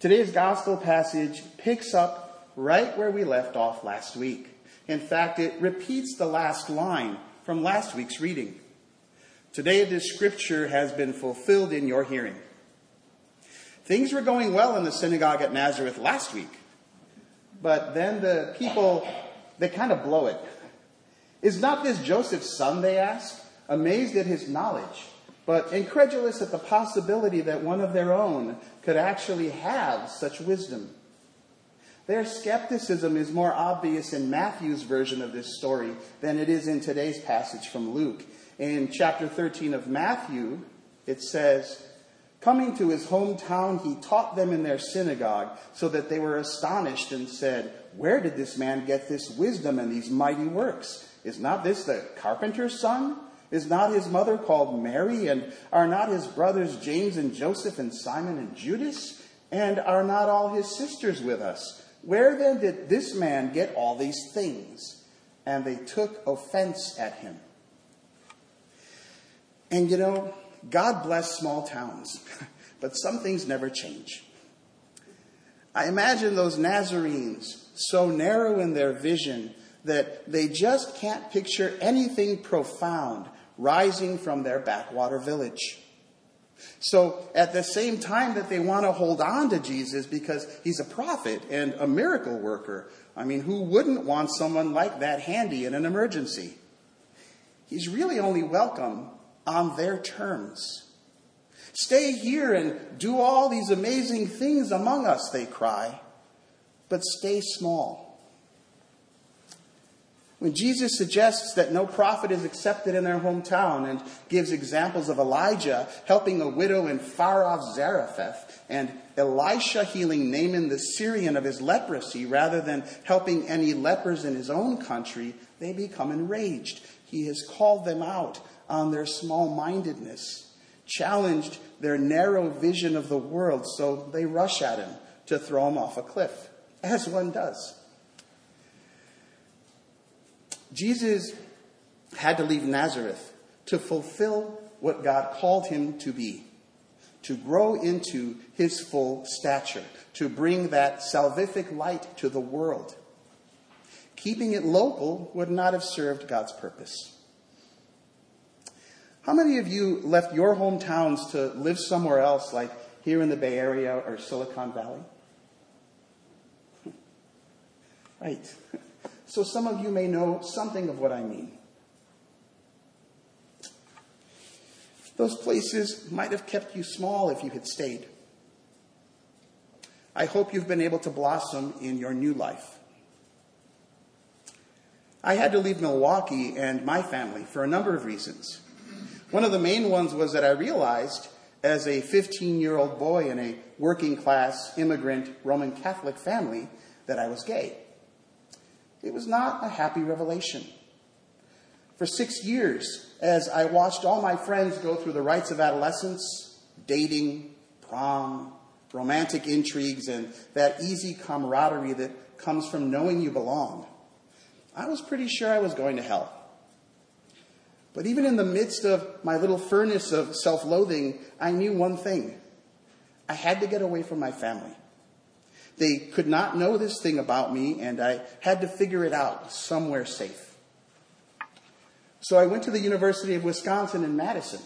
Today's gospel passage picks up right where we left off last week. In fact, it repeats the last line from last week's reading. Today, this scripture has been fulfilled in your hearing. Things were going well in the synagogue at Nazareth last week, but then the people, they kind of blow it. Is not this Joseph's son, they ask, amazed at his knowledge, but incredulous at the possibility that one of their own could actually have such wisdom. Their skepticism is more obvious in Matthew's version of this story than it is in today's passage from Luke. In chapter 13 of Matthew, it says, Coming to his hometown, he taught them in their synagogue, so that they were astonished and said, Where did this man get this wisdom and these mighty works? Is not this the carpenter's son? Is not his mother called Mary? And are not his brothers James and Joseph and Simon and Judas? And are not all his sisters with us? Where then did this man get all these things? And they took offense at him. And you know, God bless small towns, but some things never change. I imagine those Nazarenes so narrow in their vision that they just can't picture anything profound rising from their backwater village. So, at the same time that they want to hold on to Jesus because he's a prophet and a miracle worker, I mean, who wouldn't want someone like that handy in an emergency? He's really only welcome on their terms. Stay here and do all these amazing things among us, they cry, but stay small. When Jesus suggests that no prophet is accepted in their hometown and gives examples of Elijah helping a widow in far off Zarephath and Elisha healing Naaman the Syrian of his leprosy rather than helping any lepers in his own country, they become enraged. He has called them out on their small mindedness, challenged their narrow vision of the world, so they rush at him to throw him off a cliff, as one does. Jesus had to leave Nazareth to fulfill what God called him to be, to grow into his full stature, to bring that salvific light to the world. Keeping it local would not have served God's purpose. How many of you left your hometowns to live somewhere else, like here in the Bay Area or Silicon Valley? Right. So some of you may know something of what I mean. Those places might have kept you small if you had stayed. I hope you've been able to blossom in your new life. I had to leave Milwaukee and my family for a number of reasons. One of the main ones was that I realized as a 15 year old boy in a working class immigrant Roman Catholic family that I was gay. It was not a happy revelation. For six years, as I watched all my friends go through the rites of adolescence, dating, prom, romantic intrigues, and that easy camaraderie that comes from knowing you belong, I was pretty sure I was going to hell. But even in the midst of my little furnace of self loathing, I knew one thing I had to get away from my family. They could not know this thing about me, and I had to figure it out somewhere safe. So I went to the University of Wisconsin in Madison,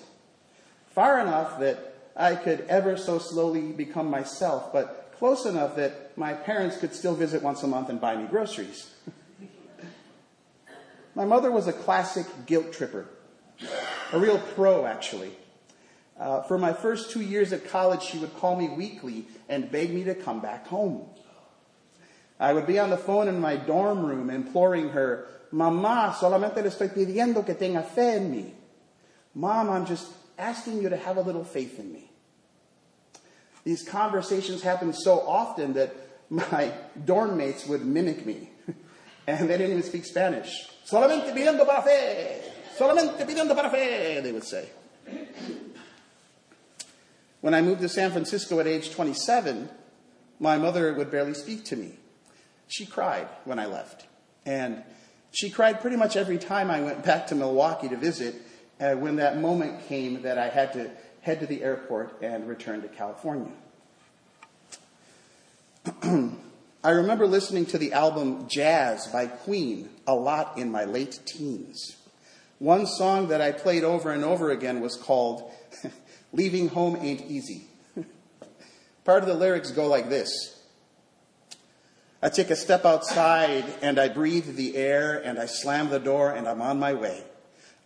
far enough that I could ever so slowly become myself, but close enough that my parents could still visit once a month and buy me groceries. my mother was a classic guilt tripper, a real pro, actually. Uh, for my first two years at college, she would call me weekly and beg me to come back home. I would be on the phone in my dorm room imploring her, Mamá, solamente le estoy pidiendo que tenga fe en mí. Mom, I'm just asking you to have a little faith in me. These conversations happened so often that my dorm mates would mimic me. And they didn't even speak Spanish. Solamente pidiendo para fe. Solamente pidiendo para fe, they would say. When I moved to San Francisco at age 27, my mother would barely speak to me. She cried when I left. And she cried pretty much every time I went back to Milwaukee to visit uh, when that moment came that I had to head to the airport and return to California. I remember listening to the album Jazz by Queen a lot in my late teens. One song that I played over and over again was called Leaving Home Ain't Easy. Part of the lyrics go like this I take a step outside and I breathe the air and I slam the door and I'm on my way.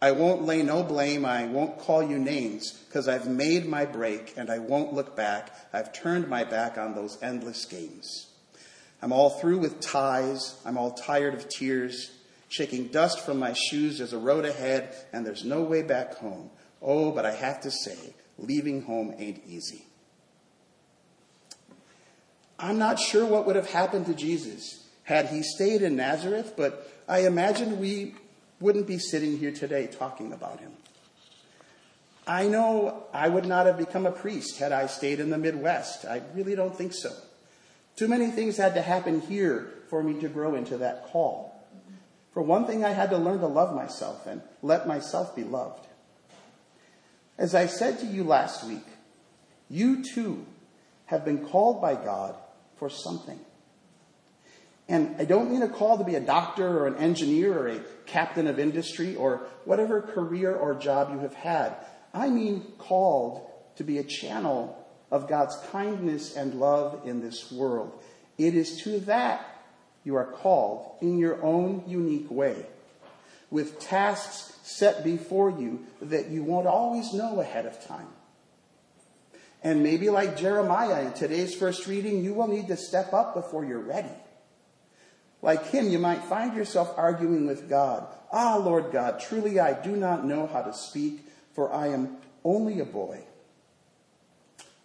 I won't lay no blame. I won't call you names because I've made my break and I won't look back. I've turned my back on those endless games. I'm all through with ties. I'm all tired of tears, shaking dust from my shoes. There's a road ahead and there's no way back home. Oh, but I have to say, leaving home ain't easy. I'm not sure what would have happened to Jesus had he stayed in Nazareth, but I imagine we wouldn't be sitting here today talking about him. I know I would not have become a priest had I stayed in the Midwest. I really don't think so. Too many things had to happen here for me to grow into that call. For one thing, I had to learn to love myself and let myself be loved. As I said to you last week, you too have been called by God for something. And I don't mean a call to be a doctor or an engineer or a captain of industry or whatever career or job you have had. I mean called to be a channel of God's kindness and love in this world. It is to that you are called in your own unique way, with tasks set before you that you won't always know ahead of time. And maybe like Jeremiah in today's first reading, you will need to step up before you're ready. Like him, you might find yourself arguing with God. Ah, Lord God, truly I do not know how to speak, for I am only a boy.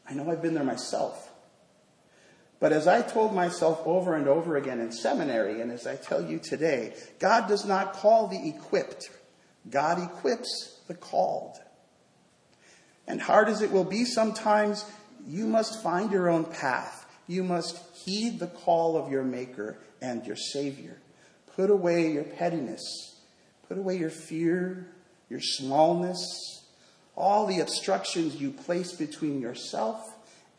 I know I've been there myself. But as I told myself over and over again in seminary, and as I tell you today, God does not call the equipped, God equips the called. And hard as it will be sometimes, you must find your own path. You must heed the call of your Maker and your Savior. Put away your pettiness. Put away your fear, your smallness, all the obstructions you place between yourself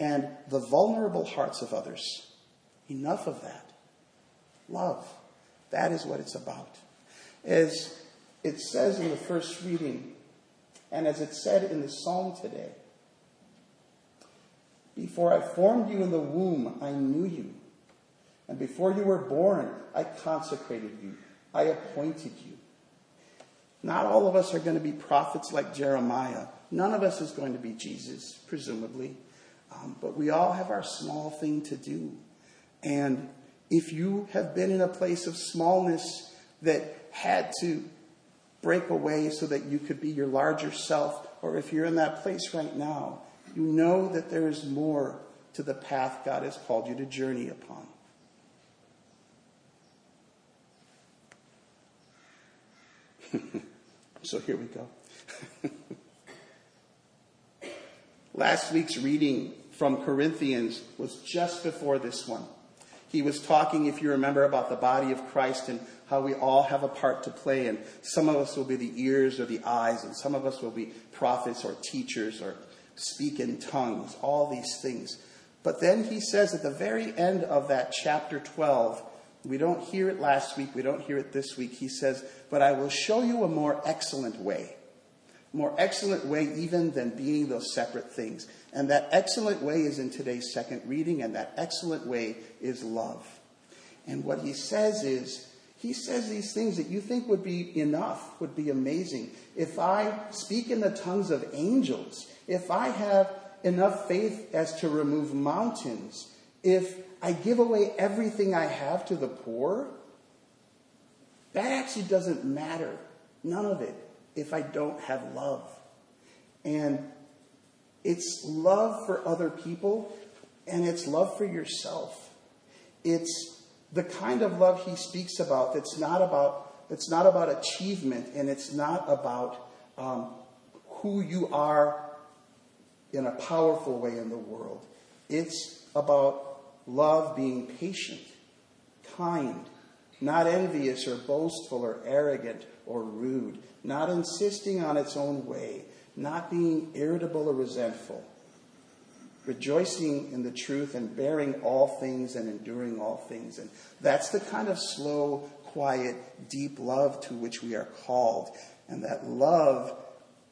and the vulnerable hearts of others. Enough of that. Love. That is what it's about. As it says in the first reading, and as it said in the psalm today, before I formed you in the womb, I knew you. And before you were born, I consecrated you. I appointed you. Not all of us are going to be prophets like Jeremiah. None of us is going to be Jesus, presumably. Um, but we all have our small thing to do. And if you have been in a place of smallness that had to break away so that you could be your larger self, or if you're in that place right now, you know that there is more to the path God has called you to journey upon. so here we go. Last week's reading from Corinthians was just before this one. He was talking, if you remember, about the body of Christ and how we all have a part to play. And some of us will be the ears or the eyes, and some of us will be prophets or teachers or speak in tongues, all these things. But then he says at the very end of that chapter 12, we don't hear it last week, we don't hear it this week. He says, But I will show you a more excellent way. More excellent way, even than being those separate things. And that excellent way is in today's second reading, and that excellent way is love. And what he says is, he says these things that you think would be enough, would be amazing. If I speak in the tongues of angels, if I have enough faith as to remove mountains, if I give away everything I have to the poor, that actually doesn't matter. None of it if I don't have love. And it's love for other people and it's love for yourself. It's the kind of love he speaks about that's not about it's not about achievement and it's not about um, who you are in a powerful way in the world. It's about love being patient, kind, not envious or boastful or arrogant or rude, not insisting on its own way, not being irritable or resentful. rejoicing in the truth and bearing all things and enduring all things. And that's the kind of slow, quiet, deep love to which we are called. And that love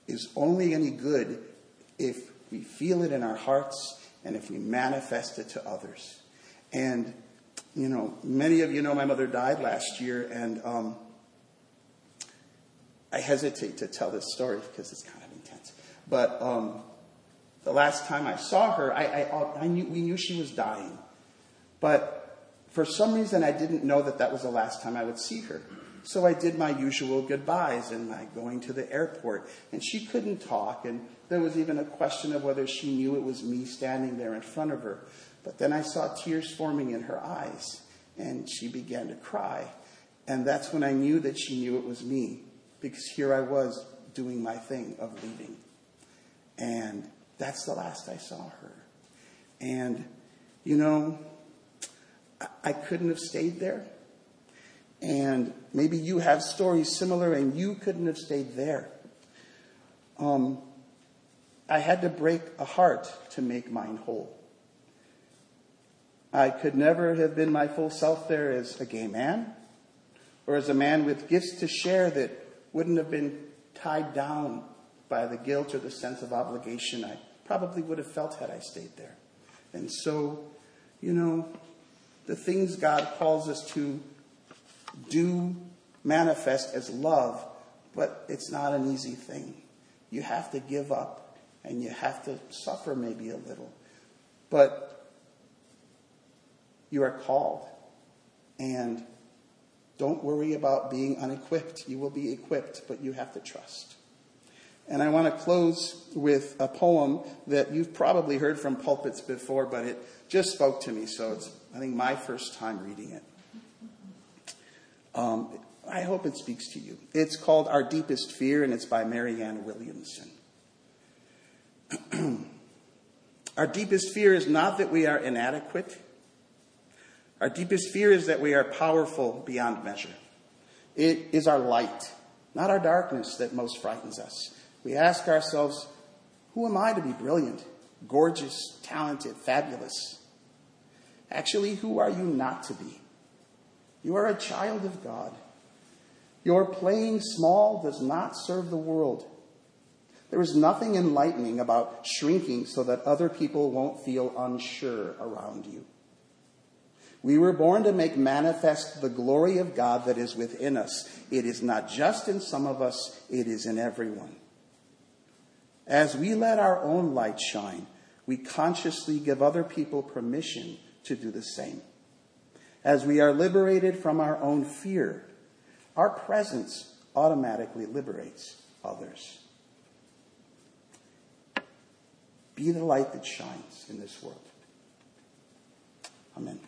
is only any good if we feel it in our hearts and if we manifest it to others. And, you know, many of you know my mother died last year, and um, I hesitate to tell this story because it's kind of intense. But um, the last time I saw her, I, I, I knew, we knew she was dying. But for some reason, I didn't know that that was the last time I would see her. So I did my usual goodbyes and my going to the airport. And she couldn't talk. And there was even a question of whether she knew it was me standing there in front of her. But then I saw tears forming in her eyes. And she began to cry. And that's when I knew that she knew it was me. Because here I was doing my thing of leaving. And that's the last I saw her. And, you know, I couldn't have stayed there. And maybe you have stories similar and you couldn't have stayed there. Um, I had to break a heart to make mine whole. I could never have been my full self there as a gay man or as a man with gifts to share that wouldn't have been tied down by the guilt or the sense of obligation I probably would have felt had I stayed there. And so, you know, the things God calls us to do manifest as love, but it's not an easy thing. You have to give up and you have to suffer maybe a little. But you are called. And don't worry about being unequipped. You will be equipped, but you have to trust. And I want to close with a poem that you've probably heard from pulpits before, but it just spoke to me. So it's, I think, my first time reading it. Um, I hope it speaks to you. It's called Our Deepest Fear, and it's by Marianne Williamson. Our deepest fear is not that we are inadequate. Our deepest fear is that we are powerful beyond measure. It is our light, not our darkness, that most frightens us. We ask ourselves, who am I to be brilliant, gorgeous, talented, fabulous? Actually, who are you not to be? You are a child of God. Your playing small does not serve the world. There is nothing enlightening about shrinking so that other people won't feel unsure around you. We were born to make manifest the glory of God that is within us. It is not just in some of us, it is in everyone. As we let our own light shine, we consciously give other people permission to do the same. As we are liberated from our own fear, our presence automatically liberates others. Be the light that shines in this world. Amen.